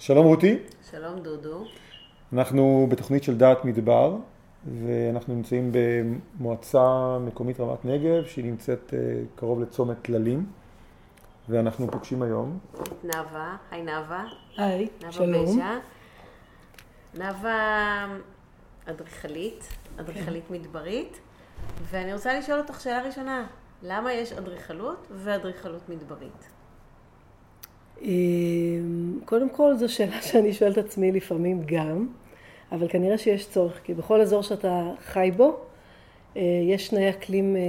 שלום רותי, שלום דודו. אנחנו בתוכנית של דעת מדבר ואנחנו נמצאים במועצה מקומית רמת נגב שהיא נמצאת אה, קרוב לצומת טללים ואנחנו פוגשים היום את נאוה, היי נאוה. היי, שלום. נאוה אדריכלית, אדריכלית מדברית, ואני רוצה לשאול אותך שאלה ראשונה, למה יש אדריכלות ואדריכלות מדברית? אמ, קודם כל זו שאלה שאני שואלת עצמי לפעמים גם, אבל כנראה שיש צורך, כי בכל אזור שאתה חי בו, אה, יש תנאי אקלים אה,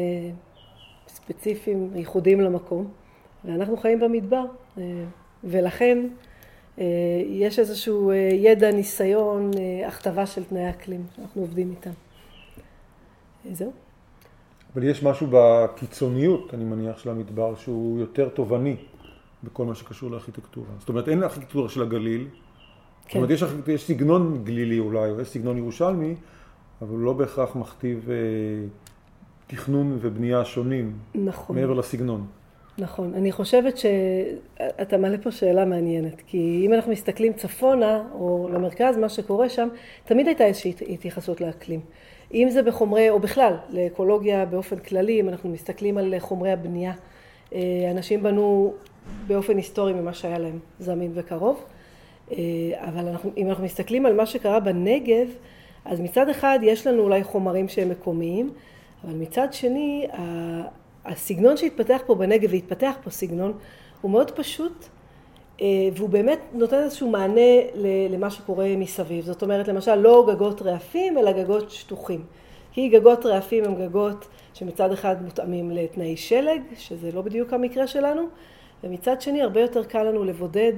ספציפיים, ייחודיים למקום, ואנחנו חיים במדבר, אה, ולכן יש איזשהו ידע, ניסיון, הכתבה של תנאי אקלים שאנחנו עובדים איתם. זהו. אבל יש משהו בקיצוניות, אני מניח, של המדבר שהוא יותר תובעני בכל מה שקשור לארכיטקטורה. זאת אומרת, אין ארכיטקטורה של הגליל, זאת כן. אומרת, יש, יש סגנון גלילי אולי, או יש סגנון ירושלמי, אבל הוא לא בהכרח מכתיב אה, תכנון ובנייה שונים, נכון. מעבר לסגנון. נכון. אני חושבת שאתה מעלה פה שאלה מעניינת, כי אם אנחנו מסתכלים צפונה או למרכז, מה שקורה שם, תמיד הייתה איזושהי התייחסות לאקלים. אם זה בחומרי, או בכלל, לאקולוגיה באופן כללי, אם אנחנו מסתכלים על חומרי הבנייה, אה, אנשים בנו באופן היסטורי ממה שהיה להם זמין וקרוב, אה, אבל אנחנו, אם אנחנו מסתכלים על מה שקרה בנגב, אז מצד אחד יש לנו אולי חומרים שהם מקומיים, אבל מצד שני, הסגנון שהתפתח פה בנגב, והתפתח פה סגנון, הוא מאוד פשוט, אה, והוא באמת נותן איזשהו מענה למה שקורה מסביב. זאת אומרת, למשל, לא גגות רעפים, אלא גגות שטוחים. כי גגות רעפים הם גגות שמצד אחד מותאמים לתנאי שלג, שזה לא בדיוק המקרה שלנו, ומצד שני הרבה יותר קל לנו לבודד,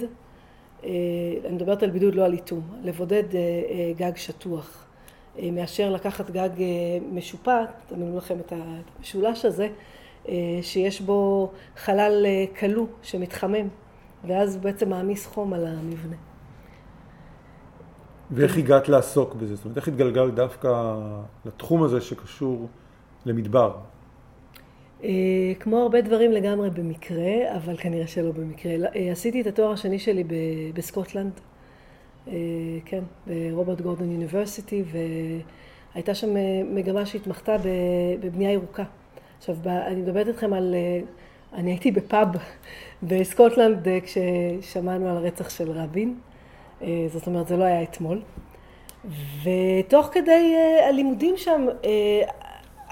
אה, אני מדברת על בידוד, לא על איטום, לבודד אה, אה, גג שטוח, מאשר לקחת גג משופט, תמיד לכם את המשולש הזה, שיש בו חלל כלוא שמתחמם, ואז הוא בעצם מעמיס חום על המבנה. ואיך הגעת לעסוק בזה? זאת אומרת, איך התגלגלת דווקא לתחום הזה שקשור למדבר? אה, כמו הרבה דברים לגמרי במקרה, אבל כנראה שלא במקרה. אה, עשיתי את התואר השני שלי בסקוטלנד, אה, כן, ברוברט גורדון יוניברסיטי, והייתה שם מגמה שהתמחתה בבנייה ירוקה. עכשיו, אני מדברת איתכם על... אני הייתי בפאב בסקוטלנד כששמענו על הרצח של רבין, זאת אומרת, זה לא היה אתמול. ותוך כדי הלימודים שם,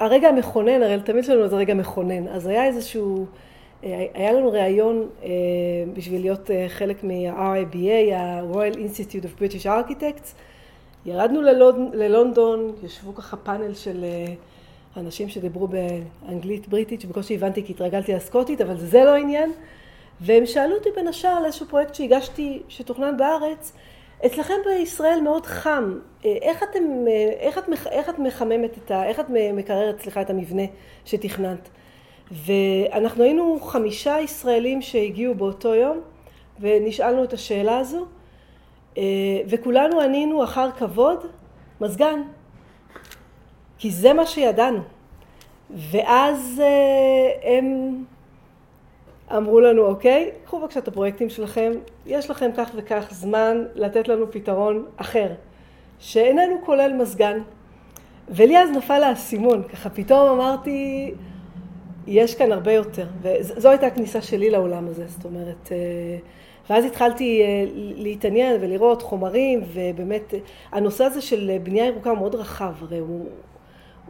הרגע המכונן, הרי תמיד יש לנו איזה רגע מכונן, אז היה איזשהו, אה, היה לנו ראיון אה, בשביל להיות אה, חלק מה-RIBA, ה-Royal Institute of British Architects, ירדנו ללונד, ללונדון, ישבו ככה פאנל של אנשים שדיברו באנגלית בריטית, שבקושי הבנתי כי התרגלתי לסקוטית, אבל זה לא העניין, והם שאלו אותי בין השאר על איזשהו פרויקט שהגשתי, שתוכנן בארץ, אצלכם בישראל מאוד חם, אה, איך, אתם, אה, איך, את, איך את מחממת את ה... איך את מקררת, סליחה, את המבנה שתכננת? ואנחנו היינו חמישה ישראלים שהגיעו באותו יום, ונשאלנו את השאלה הזו, אה, וכולנו ענינו אחר כבוד, מזגן. כי זה מה שידענו. ואז הם אמרו לנו, אוקיי, קחו בבקשה את הפרויקטים שלכם, יש לכם כך וכך זמן לתת לנו פתרון אחר, שאיננו כולל מזגן. ולי אז נפל האסימון, ככה פתאום אמרתי, יש כאן הרבה יותר. וזו הייתה הכניסה שלי לעולם הזה, זאת אומרת, אה, ואז התחלתי אה, להתעניין ולראות חומרים, ובאמת, אה, הנושא הזה של בנייה ירוקה מאוד רחב, הרי הוא,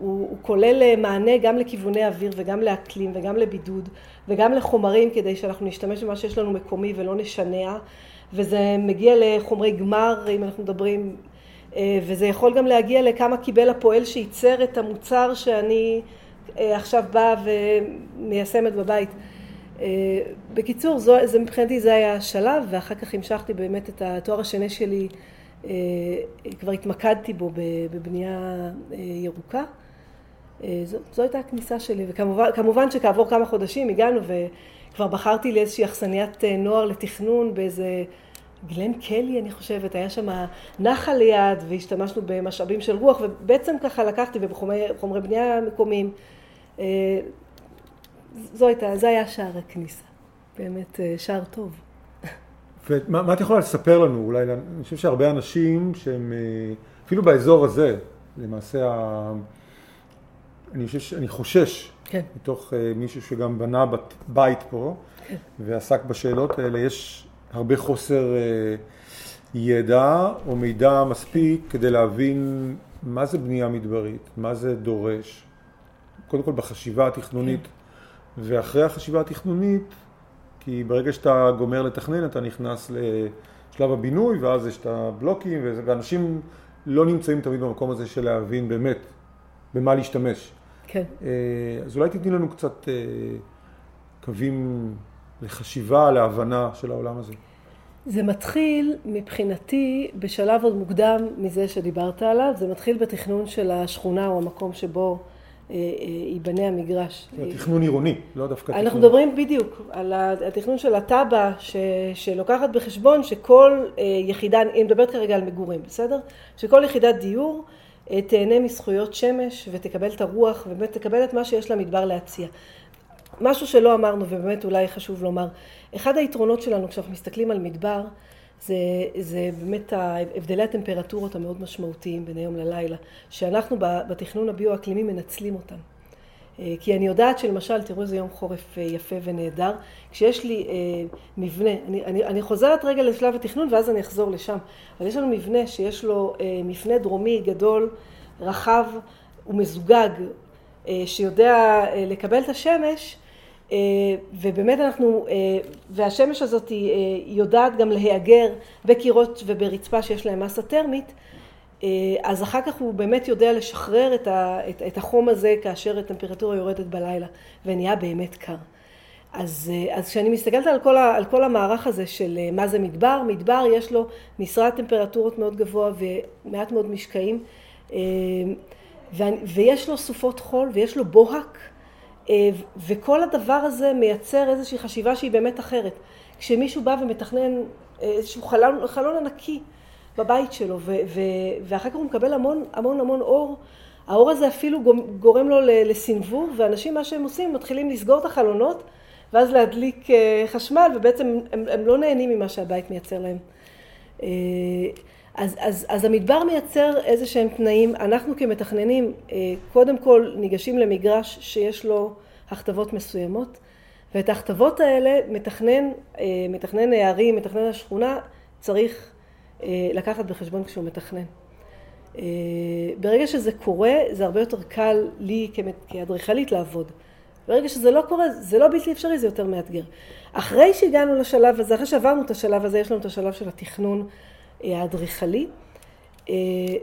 הוא, הוא כולל אה, מענה גם לכיווני אוויר וגם לאקלים וגם לבידוד וגם לחומרים כדי שאנחנו נשתמש במה שיש לנו מקומי ולא נשנע וזה מגיע לחומרי גמר אם אנחנו מדברים אה, וזה יכול גם להגיע לכמה קיבל הפועל שייצר את המוצר שאני אה, עכשיו באה ומיישמת בבית. בקיצור, זו, זה מבחינתי זה היה השלב ואחר כך המשכתי באמת את התואר השני שלי כבר התמקדתי בו בבנייה ירוקה. אה, זו, זו הייתה הכניסה שלי, וכמובן שכעבור כמה חודשים הגענו וכבר בחרתי לאיזושהי אכסניית אה, נוער לתכנון באיזה גלן קלי אני חושבת, היה שם נחל ליד והשתמשנו במשאבים של רוח ובעצם ככה לקחתי ובחומרי בנייה מקומיים. אה, זו הייתה, זה היה שער הכניסה, באמת שער טוב. ומה מה את יכולה לספר לנו? אולי, אני חושב שהרבה אנשים שהם, אפילו באזור הזה, למעשה, ה... אני, חושב, אני חושש, כן. מתוך אה, מישהו שגם בנה בת, בית פה, כן. ועסק בשאלות האלה, יש הרבה חוסר אה, ידע או מידע מספיק כדי להבין מה זה בנייה מדברית, מה זה דורש, קודם כל בחשיבה התכנונית, כן. ואחרי החשיבה התכנונית, כי ברגע שאתה גומר לתכנן אתה נכנס לשלב הבינוי ואז יש את הבלוקים ואנשים לא נמצאים תמיד במקום הזה של להבין באמת במה להשתמש. כן. אה, אז אולי תתני לנו קצת אה, קווים לחשיבה, להבנה של העולם הזה. זה מתחיל מבחינתי בשלב עוד מוקדם מזה שדיברת עליו, זה מתחיל בתכנון של השכונה או המקום שבו אה, ייבנה המגרש. תכנון עירוני, לא דווקא תכנון. אנחנו מדברים בדיוק על התכנון של התב"ע שלוקחת בחשבון שכל יחידה, אני מדברת כרגע על מגורים, בסדר? שכל יחידת דיור תהנה מזכויות שמש ותקבל את הרוח ובאמת תקבל את מה שיש למדבר להציע. משהו שלא אמרנו ובאמת אולי חשוב לומר, אחד היתרונות שלנו כשאנחנו מסתכלים על מדבר זה, זה באמת הבדלי הטמפרטורות המאוד משמעותיים בין היום ללילה, שאנחנו בתכנון הביו-אקלימי מנצלים אותם. אה, כי אני יודעת שלמשל, תראו איזה יום חורף אה, יפה ונהדר, כשיש לי אה, מבנה, אני, אני, אני חוזרת רגע לשלב התכנון ואז אני אחזור לשם, אבל יש לנו מבנה שיש לו אה, מפנה דרומי גדול, רחב ומזוגג, אה, שיודע אה, לקבל את השמש, אה, ובאמת אנחנו, אה, והשמש הזאת היא אה, יודעת גם להיאגר בקירות וברצפה שיש להם מסה טרמית, אז אחר כך הוא באמת יודע לשחרר את, ה, את, את החום הזה כאשר הטמפרטורה יורדת בלילה ונהיה באמת קר. אז, אה, אז כשאני מסתכלת על כל, ה, על כל המערך הזה של אה, מה זה מדבר, מדבר יש לו משרד טמפרטורות מאוד גבוה ומעט מאוד משקעים ויש לו סופות חול ויש לו בוהק וכל הדבר הזה מייצר איזושהי חשיבה שהיא באמת אחרת. כשמישהו בא ומתכנן איזשהו חלון, חלון ענקי בבית שלו, ו- ו- ואחר כך הוא מקבל המון המון המון אור. האור הזה אפילו גורם לו לסנוור, ואנשים מה שהם עושים, מתחילים לסגור את החלונות, ואז להדליק אה, חשמל, ובעצם הם, הם לא נהנים ממה שהבית מייצר להם. אה, אז, אז, אז המדבר מייצר איזה שהם תנאים, אנחנו כמתכננים אה, קודם כל ניגשים למגרש שיש לו הכתבות מסוימות, ואת ההכתבות האלה מתכנן, מתכנן הערים, מתכנן השכונה, צריך לקחת בחשבון כשהוא מתכנן. אה, ברגע שזה קורה, זה הרבה יותר קל לי כאדריכלית לעבוד. ברגע שזה לא קורה, זה לא בלתי אפשרי, זה יותר מאתגר. אחרי שהגענו לשלב הזה, אחרי שעברנו את השלב הזה, יש לנו את השלב של התכנון אה, האדריכלי.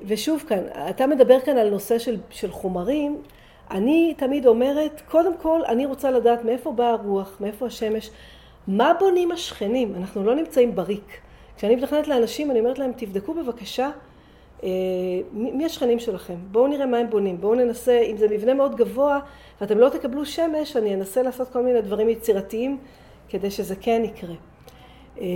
ושוב כאן, אתה מדבר כאן על נושא של, של חומרים, אני תמיד אומרת, קודם כל, אני רוצה לדעת מאיפה באה הרוח, מאיפה השמש, מה בונים השכנים, אנחנו לא נמצאים בריק. כשאני מתכננת לאנשים, אני אומרת להם, תבדקו בבקשה אה, מי השכנים שלכם, בואו נראה מה הם בונים, בואו ננסה, אם זה מבנה מאוד גבוה ואתם לא תקבלו שמש, אני אנסה לעשות כל מיני דברים יצירתיים כדי שזה כן יקרה. אה,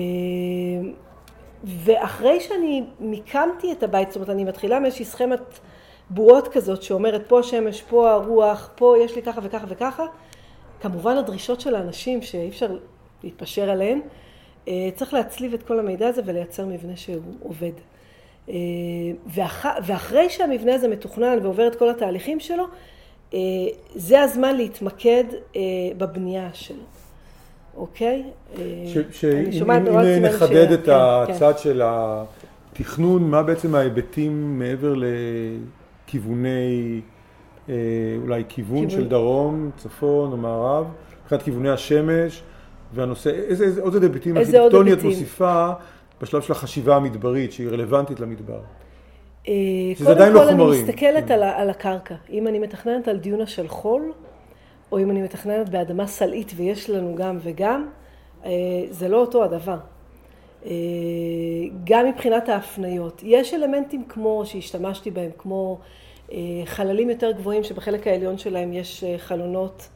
ואחרי שאני מיקמתי את הבית, זאת אומרת, אני מתחילה מאיזושהי סכמת בועות כזאת שאומרת פה השמש, פה הרוח, פה יש לי ככה וככה וככה, כמובן הדרישות של האנשים שאי אפשר להתפשר עליהן, צריך להצליב את כל המידע הזה ולייצר מבנה שהוא עובד. אה, ואח, ואחרי שהמבנה הזה מתוכנן ועובר את כל התהליכים שלו, אה, זה הזמן להתמקד בבנייה שלו, אוקיי? שאם נחדד את כן, הצד כן. של התכנון, מה בעצם ההיבטים מעבר לכיווני, אולי כיוון כיוון. של דרום, צפון או מערב, מבחינת כיווני השמש, והנושא, איזה, איזה עוד היבטים ארכיטקטוניים את מוסיפה בשלב של החשיבה המדברית שהיא רלוונטית למדבר? אה, שזה עדיין לא חומרים. קודם כל אני מסתכלת על, על הקרקע. אם אני מתכננת על דיונה של חול, או אם אני מתכננת באדמה סלעית ויש לנו גם וגם, אה, זה לא אותו הדבר. אה, גם מבחינת ההפניות. יש אלמנטים כמו שהשתמשתי בהם, כמו חללים יותר גבוהים שבחלק העליון שלהם יש חלונות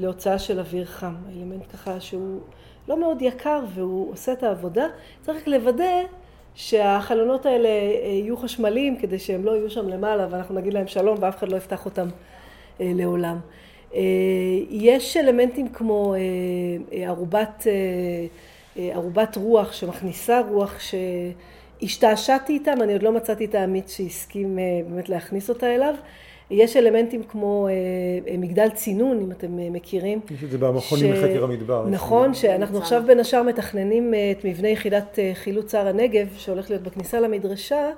להוצאה של אוויר חם. אלמנט ככה שהוא לא מאוד יקר והוא עושה את העבודה. צריך לוודא שהחלונות האלה אה, יהיו חשמליים כדי שהם לא יהיו שם למעלה ואנחנו נגיד להם שלום ואף אחד לא יפתח אותם אה, לעולם. אה, יש אלמנטים כמו ערובת ערובת רוח שמכניסה רוח שהשתעשעתי איתם, אני עוד לא מצאתי את העמית שהסכים באמת להכניס אותה אליו. יש אלמנטים כמו מגדל צינון, אם אתם מכירים. יש את זה במכונים לחקר המדבר. נכון, שאנחנו עכשיו בין השאר מתכננים את מבנה יחידת חילוץ הר הנגב, שהולך להיות בכניסה למדרשה,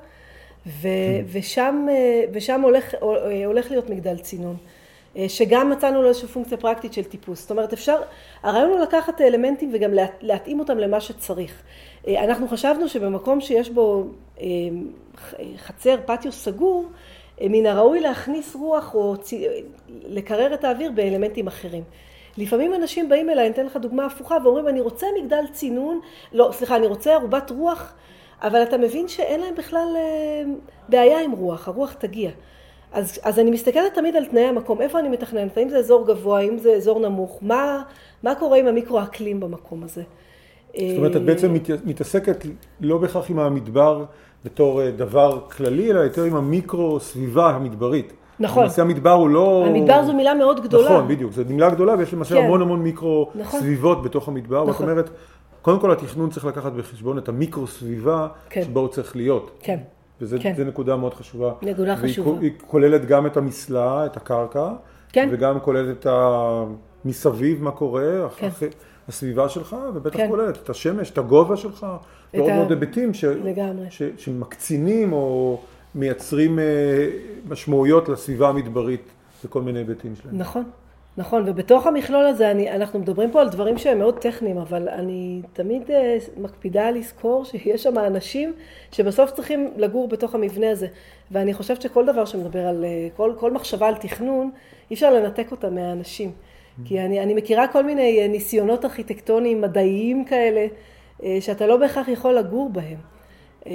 ו, ושם, ושם הולך, הולך להיות מגדל צינון. שגם מצאנו לו איזושהי פונקציה פרקטית של טיפוס. זאת אומרת, אפשר, הרעיון הוא לקחת אלמנטים וגם להתאים אותם למה שצריך. אנחנו חשבנו שבמקום שיש בו חצר, פטיו סגור, מן הראוי להכניס רוח או לקרר את האוויר באלמנטים אחרים. לפעמים אנשים באים אליי, אני אתן לך דוגמה הפוכה, ואומרים, אני רוצה מגדל צינון, לא, סליחה, אני רוצה ערובת רוח, אבל אתה מבין שאין להם בכלל בעיה עם רוח, הרוח תגיע. אז, אז אני מסתכלת תמיד על תנאי המקום, איפה אני מתכננת, האם זה אזור גבוה, האם זה אזור נמוך, מה, מה קורה עם המיקרו-אקלים במקום הזה. זאת אומרת, את בעצם מתעסקת לא בהכרח עם המדבר בתור דבר כללי, אלא יותר עם המיקרו-סביבה המדברית. נכון. למעשה המדבר הוא לא... המדבר זו מילה מאוד גדולה. נכון, בדיוק, זו מילה גדולה ויש למעשה כן. המון המון מיקרו-סביבות נכון. בתוך המדבר. נכון. זאת אומרת, קודם כל התכנון צריך לקחת בחשבון את המיקרו-סביבה כן. שבו הוא צריך להיות. כן. וזו כן. נקודה מאוד חשובה. נקודה חשובה. והיא כוללת גם את המסלע, את הקרקע, כן. וגם כוללת את המסביב, מה קורה, כן. אחרי, הסביבה שלך, ובטח כן. כוללת את השמש, את הגובה שלך, ועוד מאוד היבטים ש... ש... שמקצינים או מייצרים משמעויות לסביבה המדברית בכל מיני היבטים שלהם. נכון. נכון, ובתוך המכלול הזה אני, אנחנו מדברים פה על דברים שהם מאוד טכניים, אבל אני תמיד uh, מקפידה לזכור שיש שם אנשים שבסוף צריכים לגור בתוך המבנה הזה. ואני חושבת שכל דבר שמדבר על, uh, כל, כל מחשבה על תכנון, אי אפשר לנתק אותה מהאנשים. כי אני, אני מכירה כל מיני uh, ניסיונות ארכיטקטוניים מדעיים כאלה, uh, שאתה לא בהכרח יכול לגור בהם. Uh,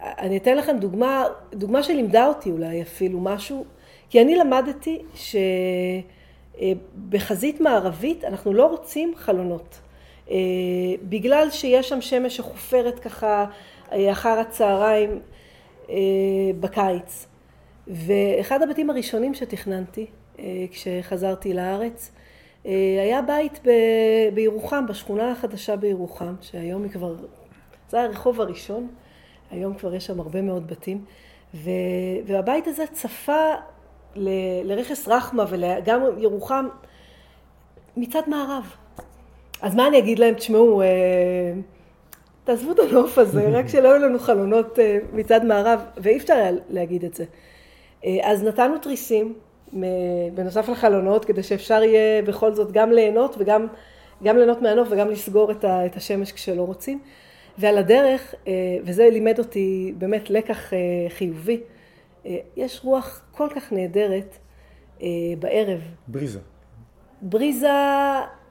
אני אתן לכם דוגמה, דוגמה שלימדה אותי אולי אפילו משהו, כי אני למדתי ש... בחזית מערבית אנחנו לא רוצים חלונות. בגלל שיש שם שמש שחופרת ככה אחר הצהריים בקיץ. ואחד הבתים הראשונים שתכננתי כשחזרתי לארץ היה בית בירוחם, בשכונה החדשה בירוחם, שהיום היא כבר, זה הרחוב הראשון, היום כבר יש שם הרבה מאוד בתים, והבית הזה צפה לרכס רחמה וגם ירוחם מצד מערב. אז מה אני אגיד להם? תשמעו, אה, תעזבו את הנוף הזה, רק שלא יהיו לנו חלונות אה, מצד מערב, ואי אפשר היה להגיד את זה. אה, אז נתנו תריסים בנוסף לחלונות, כדי שאפשר יהיה בכל זאת גם ליהנות וגם גם ליהנות מהנוף וגם לסגור את השמש כשלא רוצים. ועל הדרך, וזה לימד אותי באמת לקח חיובי, אה, יש רוח כל כך נהדרת אה, בערב. בריזה. בריזה,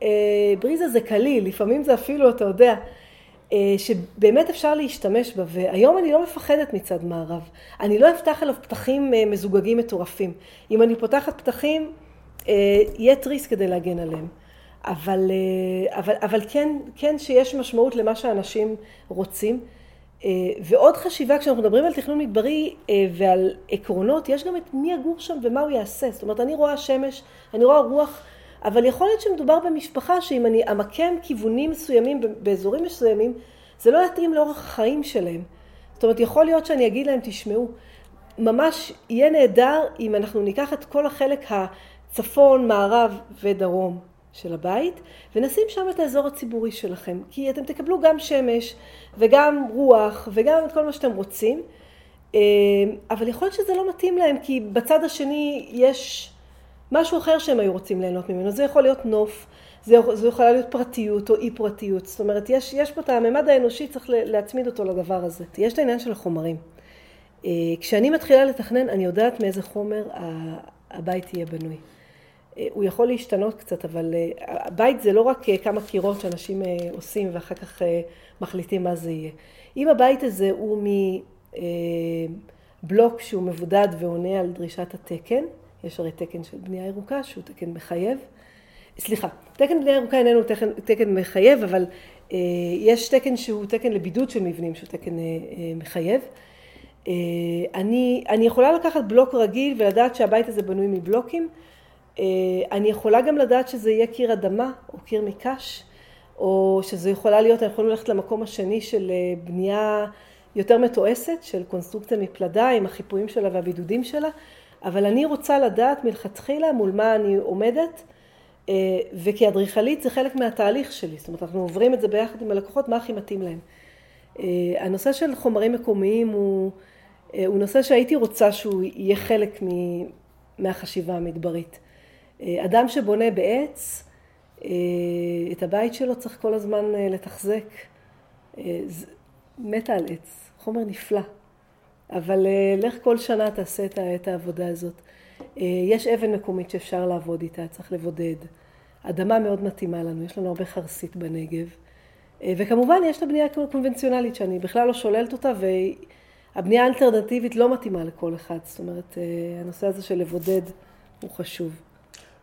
אה, בריזה זה קליל, לפעמים זה אפילו, אתה יודע, שבאמת אפשר להשתמש בה, והיום אני לא מפחדת מצד מערב. אני לא אפתח עליו פתחים מזוגגים מטורפים. אם אני פותחת פתחים, יהיה תריס כדי להגן עליהם. אבל, אבל, אבל כן, כן שיש משמעות למה שאנשים רוצים. אה, ועוד חשיבה, כשאנחנו מדברים על תכנון מדברי אה, ועל עקרונות, יש גם את מי יגור שם ומה הוא יעשה. זאת אומרת, אני רואה שמש, אני רואה רוח, אבל יכול להיות שמדובר במשפחה שאם אני אמקם כיוונים מסוימים באזורים מסוימים, זה לא יתאים לאורח החיים שלהם. זאת אומרת, יכול להיות שאני אגיד להם, תשמעו, ממש יהיה נהדר אם אנחנו ניקח את כל החלק הצפון, מערב ודרום של הבית, ונשים שם את האזור הציבורי שלכם. כי אתם תקבלו גם שמש, וגם רוח, וגם את כל מה שאתם רוצים, אה, אבל יכול להיות שזה לא מתאים להם, כי בצד השני יש משהו אחר שהם היו רוצים ליהנות ממנו. זה יכול להיות נוף, זה, זה יכולה להיות פרטיות או אי פרטיות. זאת אומרת, יש, יש פה את הממד האנושי, צריך להצמיד אותו לדבר הזה. יש את העניין של החומרים. אה, כשאני מתחילה לתכנן, אני יודעת מאיזה חומר הבית יהיה בנוי. אה, הוא יכול להשתנות קצת, אבל הבית זה לא רק כמה קירות שאנשים עושים ואחר כך מחליטים מה זה יהיה. אם הבית הזה הוא מבלוק שהוא מבודד ועונה על דרישת התקן, יש הרי תקן של בנייה ירוקה שהוא תקן מחייב, סליחה, תקן בנייה ירוקה איננו תקן, תקן מחייב, אבל אה, יש תקן שהוא תקן לבידוד של מבנים שהוא תקן אה, אה, מחייב. אה, אני, אני יכולה לקחת בלוק רגיל ולדעת שהבית הזה בנוי מבלוקים. אה, אני יכולה גם לדעת שזה יהיה קיר אדמה או קיר מקש. או שזה יכולה להיות, אנחנו יכולים ללכת למקום השני של בנייה יותר מתועסת, של קונסטרוקציה מפלדה עם החיפויים שלה והבידודים שלה, אבל אני רוצה לדעת מלכתחילה מול מה אני עומדת, וכאדריכלית זה חלק מהתהליך שלי, זאת אומרת אנחנו עוברים את זה ביחד עם הלקוחות, מה הכי מתאים להם. הנושא של חומרים מקומיים הוא, הוא נושא שהייתי רוצה שהוא יהיה חלק מהחשיבה המדברית. אדם שבונה בעץ, את הבית שלו צריך כל הזמן לתחזק. מתה על עץ, חומר נפלא. אבל לך כל שנה תעשה את העבודה הזאת. יש אבן מקומית שאפשר לעבוד איתה, צריך לבודד. אדמה מאוד מתאימה לנו, יש לנו הרבה חרסית בנגב. וכמובן יש את הבנייה הקונבנציונלית שאני בכלל לא שוללת אותה והבנייה האלטרנטיבית לא מתאימה לכל אחד. זאת אומרת, הנושא הזה של לבודד הוא חשוב.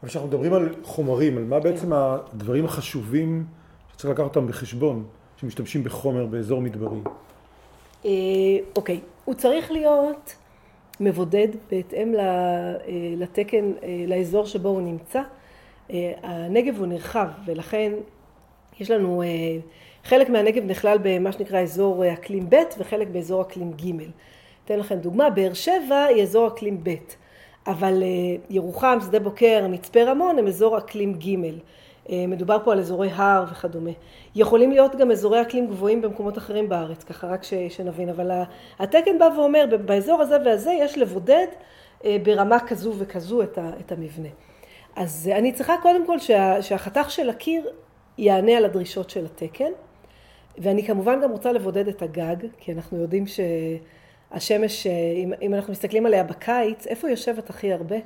אבל כשאנחנו מדברים על חומרים, על מה בעצם הדברים החשובים שצריך לקחת אותם בחשבון, שמשתמשים בחומר באזור מדברי? אוקיי, הוא צריך להיות מבודד בהתאם לתקן, לאזור שבו הוא נמצא. הנגב הוא נרחב ולכן יש לנו, חלק מהנגב נכלל במה שנקרא אזור אקלים ב' וחלק באזור אקלים ג'. אתן לכם דוגמה, באר שבע היא אזור אקלים ב', אבל ירוחם, שדה בוקר, מצפה רמון הם אזור אקלים ג'. מדובר פה על אזורי הר וכדומה. יכולים להיות גם אזורי אקלים גבוהים במקומות אחרים בארץ, ככה רק שנבין, אבל התקן בא ואומר, באזור הזה והזה יש לבודד ברמה כזו וכזו את המבנה. אז אני צריכה קודם כל שהחתך של הקיר יענה על הדרישות של התקן, ואני כמובן גם רוצה לבודד את הגג, כי אנחנו יודעים שהשמש, אם אנחנו מסתכלים עליה בקיץ, איפה יושבת הכי הרבה?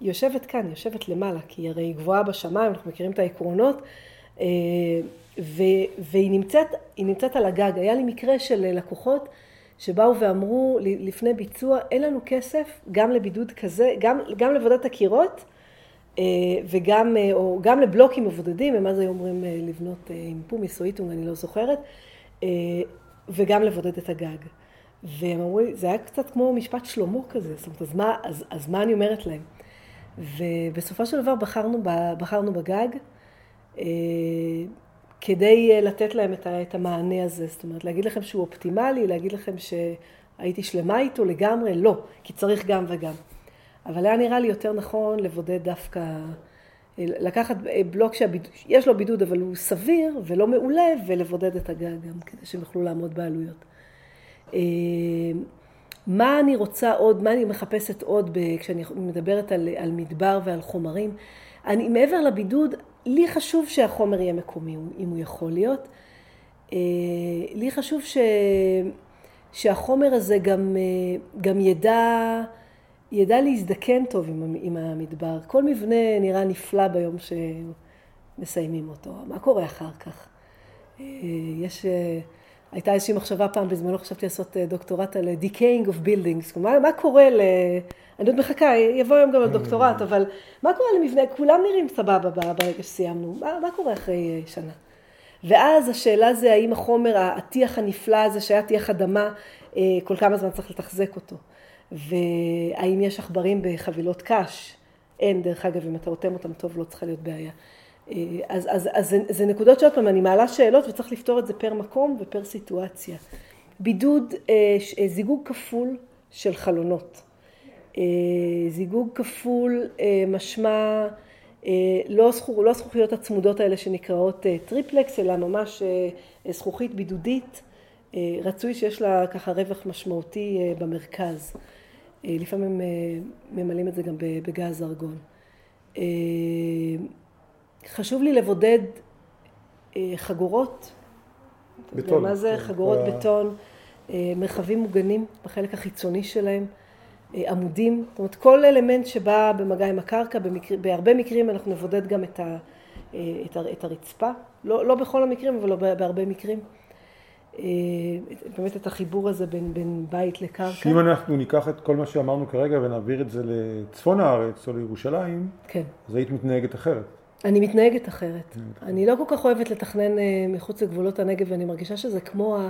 היא יושבת כאן, היא יושבת למעלה, כי הרי היא גבוהה בשמיים, אנחנו מכירים את העקרונות, והיא נמצאת, נמצאת על הגג. היה לי מקרה של לקוחות שבאו ואמרו לפני ביצוע, אין לנו כסף גם לבידוד כזה, גם, גם לבודד הקירות, וגם, או גם לבלוקים מבודדים, הם אז היו אומרים לבנות עם פומיס או איטונג, אני לא זוכרת, וגם לבודד את הגג. והם אמרו לי, זה היה קצת כמו משפט שלמה כזה, זאת אומרת, אז מה, אז, אז מה אני אומרת להם? ובסופו של דבר בחרנו, בחרנו בגג, כדי לתת להם את המענה הזה, זאת אומרת, להגיד לכם שהוא אופטימלי, להגיד לכם שהייתי שלמה איתו לגמרי, לא, כי צריך גם וגם. אבל היה נראה לי יותר נכון לבודד דווקא, לקחת בלוק שיש לו בידוד אבל הוא סביר ולא מעולה, ולבודד את הגג גם כדי שהם יוכלו לעמוד בעלויות. מה אני רוצה עוד, מה אני מחפשת עוד כשאני מדברת על, על מדבר ועל חומרים? אני, מעבר לבידוד, לי חשוב שהחומר יהיה מקומי, אם הוא יכול להיות. לי חשוב ש, שהחומר הזה גם, גם ידע, ידע להזדקן טוב עם, עם המדבר. כל מבנה נראה נפלא ביום שמסיימים אותו. מה קורה אחר כך? יש... הייתה איזושהי מחשבה פעם, בזמנו חשבתי לעשות דוקטורט על decaying of buildings, מה, מה קורה ל... אני עוד מחכה, יבוא היום גם על דוקטורט, אבל מה קורה למבנה, כולם נראים סבבה ברגע שסיימנו, מה, מה קורה אחרי שנה? ואז השאלה זה האם החומר, הטיח הנפלא הזה שהיה טיח אדמה, כל כמה זמן צריך לתחזק אותו, והאם יש עכברים בחבילות קש, אין, דרך אגב, אם אתה רותם אותם טוב לא צריכה להיות בעיה. אז, אז, אז זה, זה נקודות שעוד פעם, אני מעלה שאלות וצריך לפתור את זה פר מקום ופר סיטואציה. בידוד, זיגוג כפול של חלונות. זיגוג כפול משמע לא, זכור, לא הזכוכיות הצמודות האלה שנקראות טריפלקס, אלא ממש זכוכית בידודית. רצוי שיש לה ככה רווח משמעותי במרכז. לפעמים ממלאים את זה גם בגז ארגון. חשוב לי לבודד חגורות. בטון. מה זה חגורות בטון? מרחבים מוגנים בחלק החיצוני שלהם, עמודים, זאת אומרת כל אלמנט שבא במגע עם הקרקע, במקר, בהרבה מקרים אנחנו נבודד גם את, ה, את, ה, את הרצפה, לא, לא בכל המקרים אבל לא בהרבה מקרים. באמת את החיבור הזה בין, בין בית לקרקע. שאם אנחנו ניקח את כל מה שאמרנו כרגע ונעביר את זה לצפון הארץ או לירושלים, כן. אז היית מתנהגת אחרת. אני מתנהגת אחרת. אני לא כל כך אוהבת לתכנן מחוץ לגבולות הנגב, ואני מרגישה שזה כמו, ה...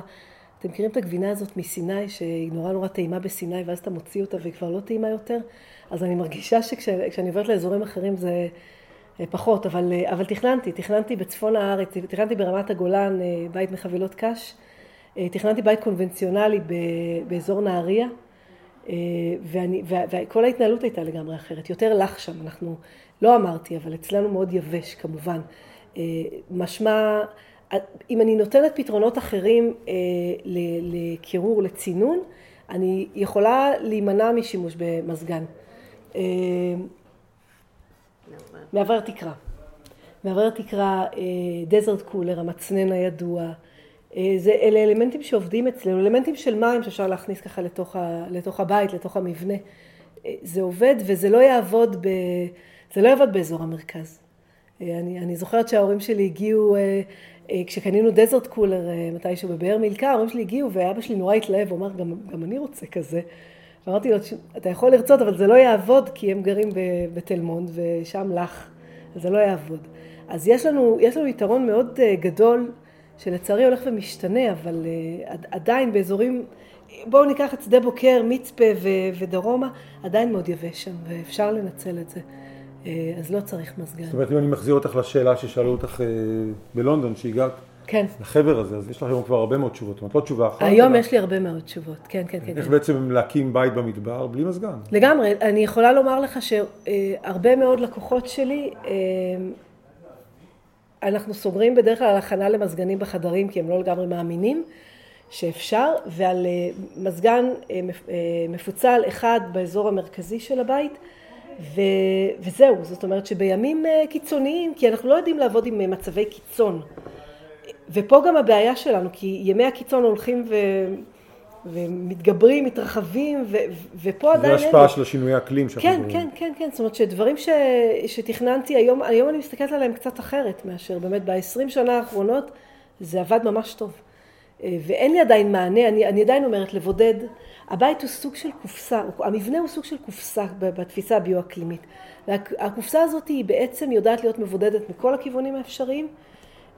אתם מכירים את הגבינה הזאת מסיני, שהיא נורא נורא טעימה בסיני, ואז אתה מוציא אותה והיא כבר לא טעימה יותר? אז אני מרגישה שכשאני עוברת לאזורים אחרים זה... פחות, אבל, אבל תכננתי, תכננתי בצפון הארץ, תכננתי ברמת הגולן בית מחבילות קש, תכננתי בית קונבנציונלי באזור נהריה, וכל ההתנהלות הייתה לגמרי אחרת, יותר לך שם, אנחנו, לא אמרתי, אבל אצלנו מאוד יבש כמובן. משמע, אם אני נותנת פתרונות אחרים לקירור, לצינון, אני יכולה להימנע משימוש במזגן. מעבר תקרה. מעבר תקרה, דזרט קולר, המצנן הידוע. זה, אלה אלמנטים שעובדים אצלנו, אלמנטים של מים שאפשר להכניס ככה לתוך, ה, לתוך הבית, לתוך המבנה. זה עובד וזה לא יעבוד, ב, זה לא יעבוד באזור המרכז. אני, אני זוכרת שההורים שלי הגיעו, כשקנינו דזרט קולר מתישהו בבאר מילכה, ההורים שלי הגיעו ואבא שלי נורא התלהב, הוא אמר, גם, גם אני רוצה כזה. אמרתי לו, אתה יכול לרצות, אבל זה לא יעבוד, כי הם גרים בתל מונד ושם לך, אז זה לא יעבוד. אז יש לנו, יש לנו יתרון מאוד גדול, שלצערי הולך ומשתנה, אבל עדיין באזורים, בואו ניקח את שדה בוקר, מצפה ודרומה, עדיין מאוד יבש שם, ואפשר לנצל את זה. אז לא צריך מזגן. זאת אומרת, אם אני מחזיר אותך לשאלה ששאלו אותך בלונדון, שהגעת כן. לחבר הזה, אז יש לך היום כבר הרבה מאוד תשובות, זאת אומרת לא תשובה אחת. היום יש לי הרבה מאוד תשובות, כן, כן, כן. איך כן. בעצם להקים בית במדבר בלי מזגן? לגמרי, אני יכולה לומר לך שהרבה מאוד לקוחות שלי, אנחנו סוגרים בדרך כלל על הכנה למזגנים בחדרים, כי הם לא לגמרי מאמינים שאפשר, ועל מזגן מפוצל אחד באזור המרכזי של הבית, ו... וזהו, זאת אומרת שבימים קיצוניים, כי אנחנו לא יודעים לעבוד עם מצבי קיצון. ופה גם הבעיה שלנו, כי ימי הקיצון הולכים ו... ומתגברים, מתרחבים, ו... ופה עדיין. זה השפעה של השינוי האקלים שאנחנו כן, כן, כן, כן, זאת אומרת שדברים ש... שתכננתי היום, היום אני מסתכלת עליהם קצת אחרת מאשר באמת ב-20 שנה האחרונות זה עבד ממש טוב. ואין לי עדיין מענה, אני, אני עדיין אומרת לבודד, הבית הוא סוג של קופסה, המבנה הוא סוג של קופסה בתפיסה הביו-אקלימית. והקופסה הזאת היא בעצם יודעת להיות מבודדת מכל הכיוונים האפשריים,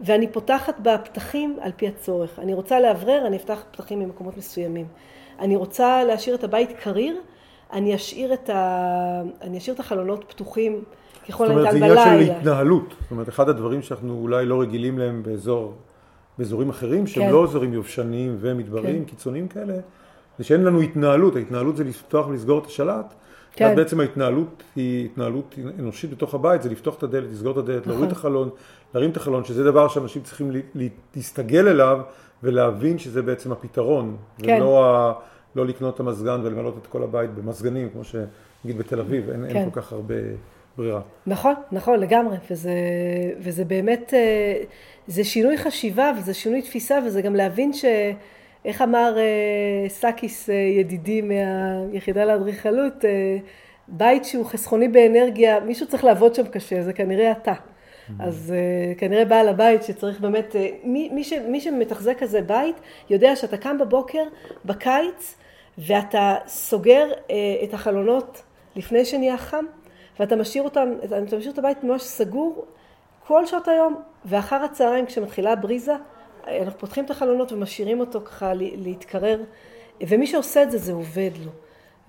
ואני פותחת בפתחים על פי הצורך. אני רוצה לאוורר, אני אפתח פתחים ממקומות מסוימים. אני רוצה להשאיר את הבית קריר, אני אשאיר את, ה... אני אשאיר את החלונות פתוחים ככל הניתן בלילה. זאת אומרת, זה עניין של התנהלות. זאת אומרת, אחד הדברים שאנחנו אולי לא רגילים להם באזור, באזורים אחרים, שהם כן. לא אזורים יובשניים ומדבריים, כן. קיצוניים כאלה, זה שאין לנו התנהלות. ההתנהלות זה לפתוח ולסגור את השלט. כן. ואז בעצם ההתנהלות היא התנהלות אנושית בתוך הבית, זה לפתוח את הדלת, לסגור את הדלת, להוריד את החלון, להרים את החלון, שזה דבר שאנשים צריכים להסתגל אליו ולהבין שזה בעצם הפתרון, כן. ולא ה, לא לקנות את המזגן ולמלות את כל הבית במזגנים, כמו שנגיד בתל אביב, אין, כן. אין כל כך הרבה ברירה. נכון, נכון, לגמרי, וזה, וזה באמת, אה, זה שינוי חשיבה וזה שינוי תפיסה וזה גם להבין ש... איך אמר אה, סאקיס אה, ידידי מהיחידה לאדריכלות, בית שהוא חסכוני באנרגיה, מישהו צריך לעבוד שם קשה, זה כנראה אתה. אז uh, כנראה בעל הבית שצריך באמת, uh, מי, מי, ש, מי שמתחזק כזה בית, יודע שאתה קם בבוקר, בקיץ, ואתה סוגר uh, את החלונות לפני שנהיה חם, ואתה משאיר אותם, אתה משאיר את הבית ממש סגור כל שעות היום, ואחר הצהריים כשמתחילה הבריזה, אנחנו פותחים את החלונות ומשאירים אותו ככה להתקרר, ומי שעושה את זה, זה עובד לו.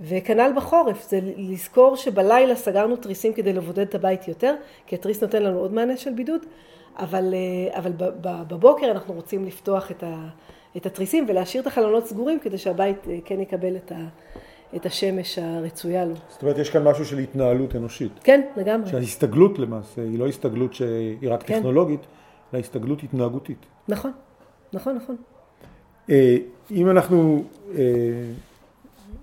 וכנ"ל בחורף, זה לזכור שבלילה סגרנו תריסים כדי לבודד את הבית יותר, כי התריס נותן לנו עוד מענה של בידוד, אבל, אה, אבל בבוקר אנחנו רוצים לפתוח את, ה, את התריסים ולהשאיר את החלונות סגורים כדי שהבית אה, כן יקבל את, ה, את השמש הרצויה לו. זאת אומרת, יש כאן משהו של התנהלות אנושית. כן, לגמרי. שההסתגלות למעשה היא לא הסתגלות שהיא רק כן. טכנולוגית, אלא הסתגלות התנהגותית. נכון, נכון, נכון. אה, אם אנחנו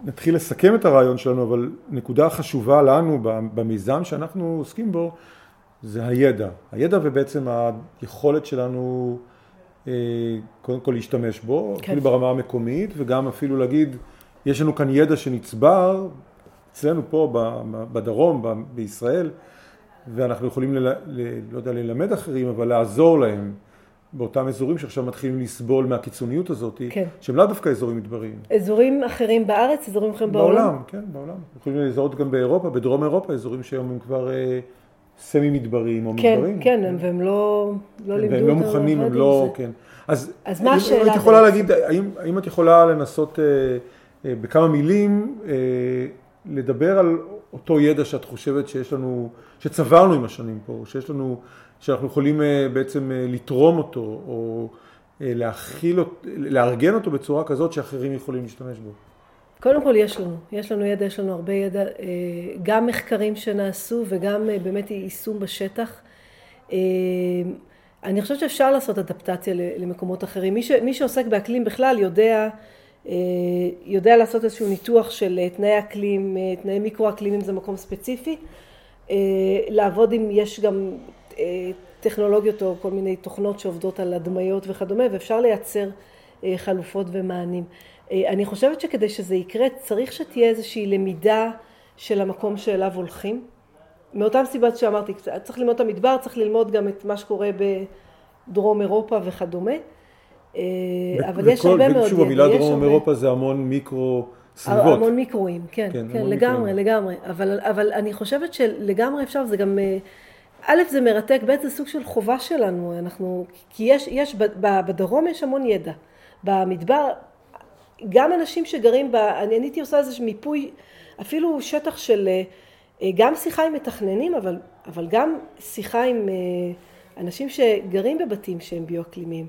נתחיל לסכם את הרעיון שלנו, אבל נקודה חשובה לנו במיזם שאנחנו עוסקים בו, זה הידע. הידע ובעצם היכולת שלנו אה, קודם כל להשתמש בו, כן. אפילו ברמה המקומית, וגם אפילו להגיד, יש לנו כאן ידע שנצבר אצלנו פה בדרום, בישראל, ואנחנו יכולים, ל, ל, לא יודע, ללמד אחרים, אבל לעזור להם. באותם אזורים שעכשיו מתחילים לסבול מהקיצוניות הזאת, כן. שהם לאו דווקא אזורים מדבריים. אזורים אחרים בארץ, אזורים אחרים בעולם? בעולם, כן, בעולם. יכולים לזהות גם באירופה, בדרום אירופה, אזורים שהיום הם כבר אה, סמי מדבריים או כן, מדבריים. כן, כן, והם לא, לא כן, לימדו והם לא מוכנים, הם לא, כן. אז, אז מה השאלה? אם את יכולה להגיד, האם, האם את יכולה לנסות אה, אה, בכמה מילים אה, לדבר על אותו ידע שאת חושבת שיש לנו, שצברנו עם השנים פה, שיש לנו, שאנחנו יכולים אה, בעצם אה, לתרום אותו, או להכיל, לארגן אותו בצורה כזאת שאחרים יכולים להשתמש בו. קודם כל יש לנו, יש לנו ידע, יש לנו הרבה ידע, גם מחקרים שנעשו וגם באמת יישום בשטח. אני חושבת שאפשר לעשות אדפטציה למקומות אחרים. מי, ש, מי שעוסק באקלים בכלל יודע, אה, יודע לעשות איזשהו ניתוח של אה, תנאי אקלים, אה, תנאי מיקרו-אקלים אם זה מקום ספציפי, לעבוד אם יש גם טכנולוגיות או כל מיני תוכנות שעובדות על הדמיות וכדומה, ואפשר לייצר חלופות ומענים. אני חושבת שכדי שזה יקרה צריך שתהיה איזושהי למידה של המקום שאליו הולכים. מאותן סיבות שאמרתי, צריך ללמוד את המדבר, צריך ללמוד גם את מה שקורה בדרום אירופה וכדומה. אה, אבל יש הרבה מאוד... ושוב, המילה דרום אירופה זה המון מיקרו סביבות. המון מיקרואים, כן, כן, כן לגמרי, לגמרי. אבל, אבל אני חושבת שלגמרי אפשר, זה גם... אה, א', זה מרתק, ב', זה סוג של חובה שלנו, אנחנו, כי יש, יש, בדרום יש המון ידע. במדבר, גם אנשים שגרים ב... אני הייתי עושה איזה מיפוי, אפילו שטח של אה, גם שיחה עם מתכננים, אבל, אבל גם שיחה עם אה, אנשים שגרים בבתים שהם ביו-אקלימיים.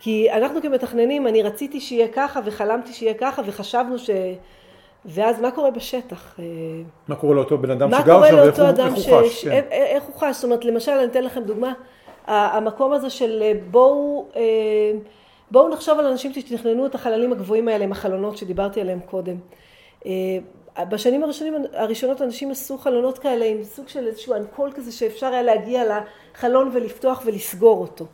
כי אנחנו כמתכננים, אני רציתי שיהיה ככה וחלמתי שיהיה ככה וחשבנו ש... ואז מה קורה בשטח? אה, מה קורה לאותו בן אדם שגר שם ואיך הוא ש... חש? כן. איך הוא חש? זאת אומרת, למשל, אני אתן לכם דוגמה, המקום הזה של בואו, בואו נחשוב על אנשים שתכננו את החללים הגבוהים האלה עם החלונות שדיברתי עליהם קודם. בשנים הראשונים, הראשונות אנשים עשו חלונות כאלה עם סוג של איזשהו אנקול כזה שאפשר היה להגיע לחלון ולפתוח ולסגור אותו.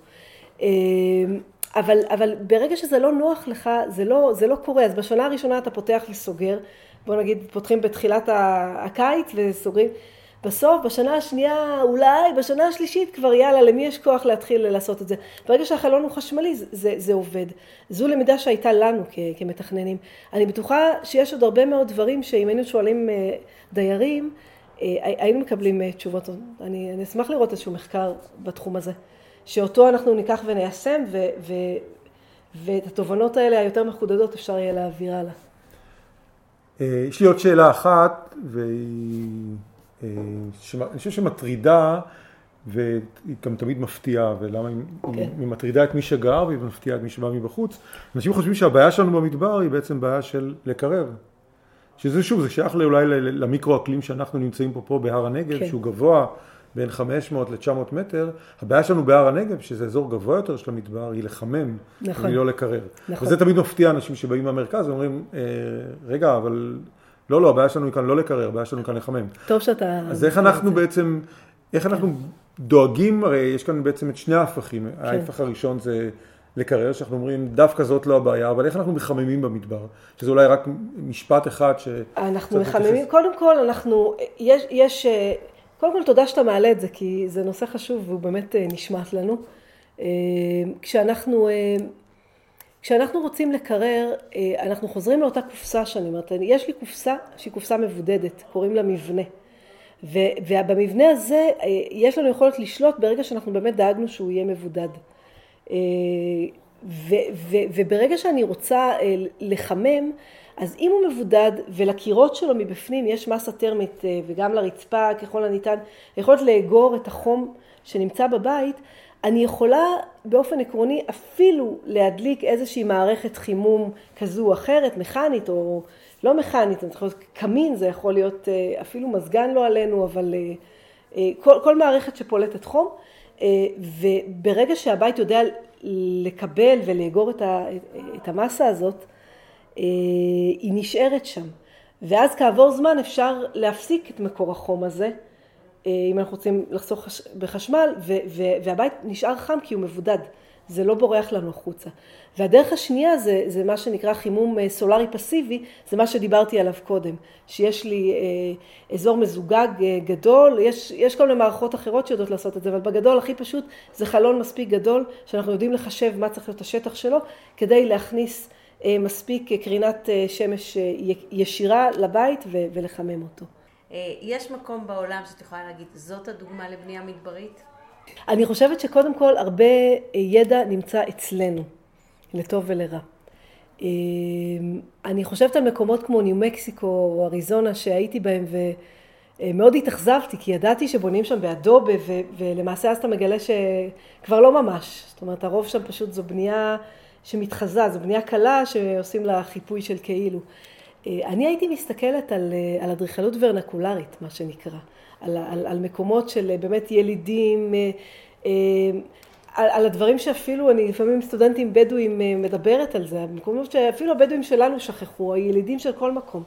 אבל, אבל ברגע שזה לא נוח לך, זה לא, זה לא קורה. אז בשנה הראשונה אתה פותח וסוגר, בוא נגיד פותחים בתחילת הקיץ וסוגרים. בסוף, בשנה השנייה, אולי בשנה השלישית כבר יאללה, למי יש כוח להתחיל לעשות את זה? ברגע שהחלון הוא חשמלי, זה, זה עובד. זו למידה שהייתה לנו כ, כמתכננים. אני בטוחה שיש עוד הרבה מאוד דברים שאם היינו שואלים אה, דיירים, אה, היינו מקבלים אה, תשובות. אני, אני אשמח לראות איזשהו מחקר בתחום הזה, שאותו אנחנו ניקח וניישם, ו, ו, ואת התובנות האלה היותר מחודדות אפשר יהיה להעביר הלאה. יש לי עוד שאלה אחת, והיא... שאני חושב שמטרידה, והיא גם תמיד מפתיעה, ולמה היא, okay. היא כן. מטרידה את מי שגר והיא מפתיעה את מי שבא מבחוץ. אנשים חושבים שהבעיה שלנו במדבר היא בעצם בעיה של לקרב. שזה שוב, זה שייך אולי למיקרו אקלים שאנחנו נמצאים פה, פה בהר הנגב. כן. שהוא גבוה בין 500 ל-900 מטר. הבעיה שלנו בהר הנגב, שזה אזור גבוה יותר של המדבר, היא לחמם, נכון. היא לא לקרר. נכון. וזה תמיד מפתיע אנשים שבאים מהמרכז ואומרים, אה, רגע, אבל לא, לא, הבעיה שלנו היא כאן לא לקרר, הבעיה שלנו היא כאן לחמם. טוב שאתה... אז איך אנחנו בעצם, איך אנחנו דואגים, הרי יש כאן בעצם את שני ההפכים. כן. ההפך הראשון זה לקרר, שאנחנו אומרים, דווקא זאת לא הבעיה, אבל איך אנחנו מחממים במדבר? שזה אולי רק משפט אחד ש... אנחנו מחממים, קודם כל אנחנו, יש, יש, קודם כל תודה שאתה מעלה את זה, כי זה נושא חשוב והוא באמת אה, נשמט לנו. אה, כשאנחנו כשאנחנו רוצים לקרר, אה, אנחנו חוזרים לאותה קופסה שאני אומרת, יש לי קופסה שהיא קופסה מבודדת, קוראים לה מבנה. ובמבנה הזה אה, יש לנו יכולת לשלוט ברגע שאנחנו באמת דאגנו שהוא יהיה מבודד. אה, וברגע שאני רוצה לחמם, אז אם הוא מבודד ולקירות שלו מבפנים יש מסה טרמית וגם לרצפה ככל הניתן, יכולת לאגור את החום שנמצא בבית, אני יכולה באופן עקרוני אפילו להדליק איזושהי מערכת חימום כזו או אחרת, מכנית או לא מכנית, זה יכול קמין, זה יכול להיות אה, אפילו מזגן לא עלינו, אבל אה, אה, כל, כל מערכת שפולטת חום, וברגע שהבית יודע לקבל ולאגור את, ה, את המסה הזאת, היא נשארת שם. ואז כעבור זמן אפשר להפסיק את מקור החום הזה. אה, אם אנחנו רוצים לחסוך בחשמל, והבית נשאר חם כי הוא מבודד, זה לא בורח לנו החוצה. והדרך השנייה זה, זה מה שנקרא חימום אה, סולארי פסיבי, זה מה שדיברתי עליו קודם, שיש לי אה, אזור מזוגג גדול, יש, יש כל מיני מערכות אחרות שיודעות לעשות את זה, אבל בגדול הכי פשוט זה חלון מספיק גדול, שאנחנו יודעים לחשב מה צריך להיות השטח שלו, כדי להכניס מספיק קרינת שמש ישירה לבית ולחמם אותו. אה, יש מקום בעולם שאת יכולה להגיד, זאת הדוגמה לבנייה מדברית? אני חושבת שקודם כל הרבה ידע נמצא אצלנו, לטוב ולרע. אני חושבת על מקומות כמו ניו מקסיקו או אריזונה שהייתי בהם ומאוד התאכזבתי כי ידעתי שבונים שם באדובה ו- ולמעשה אז אתה מגלה שכבר לא ממש. זאת אומרת הרוב שם פשוט זו בנייה שמתחזה, זו בנייה קלה שעושים לה חיפוי של כאילו. אני הייתי מסתכלת על, על אדריכלות ורנקולרית, מה שנקרא, על, על, על מקומות של באמת ילידים, על, על הדברים שאפילו אני לפעמים סטודנטים בדואים אה, מדברת על זה, מקומות שאפילו הבדואים שלנו שכחו, הילידים של כל מקום.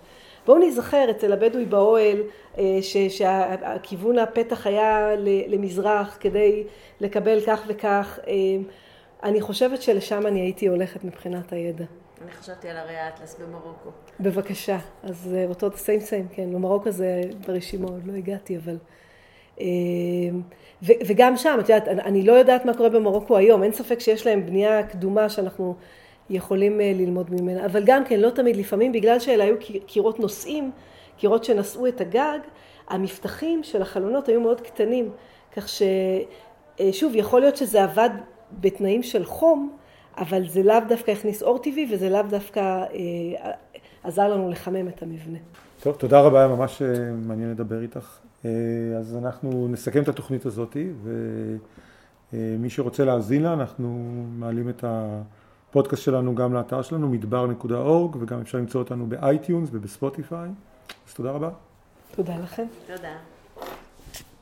בואו נזכר אצל הבדואי באוהל אה, שהכיוון הפתח היה למזרח כדי לקבל כך וכך. אה, אני חושבת שלשם אני הייתי הולכת מבחינת הידע. אני חשבתי על הרי האטלס במרוקו. בבקשה, אז אותו סיים סיים, כן, למרוקו זה ברשימה, עוד לא הגעתי, אבל... וגם שם, את יודעת, אני לא יודעת מה קורה במרוקו היום, אין ספק שיש להם בנייה קדומה שאנחנו יכולים אה, ללמוד ממנה, אבל גם כן, לא תמיד, לפעמים בגלל שאלה היו קירות נושאים, קירות שנשאו את הגג, המפתחים של החלונות היו מאוד קטנים, כך ששוב, אה, יכול להיות שזה עבד בתנאים של חום, אבל זה לאו דווקא הכניס אור טבעי וזה לאו דווקא אה, עזר לנו לחמם את המבנה. טוב, תודה רבה, היה ממש מעניין לדבר איתך. אה, אז אנחנו נסכם את התוכנית הזאת, ומי שרוצה להאזין לה, אנחנו מעלים את הפודקאסט שלנו גם לאתר שלנו, מדבר.org, וגם אפשר למצוא אותנו ב iTunes וב Spotify. אז תודה רבה. תודה לכם. תודה.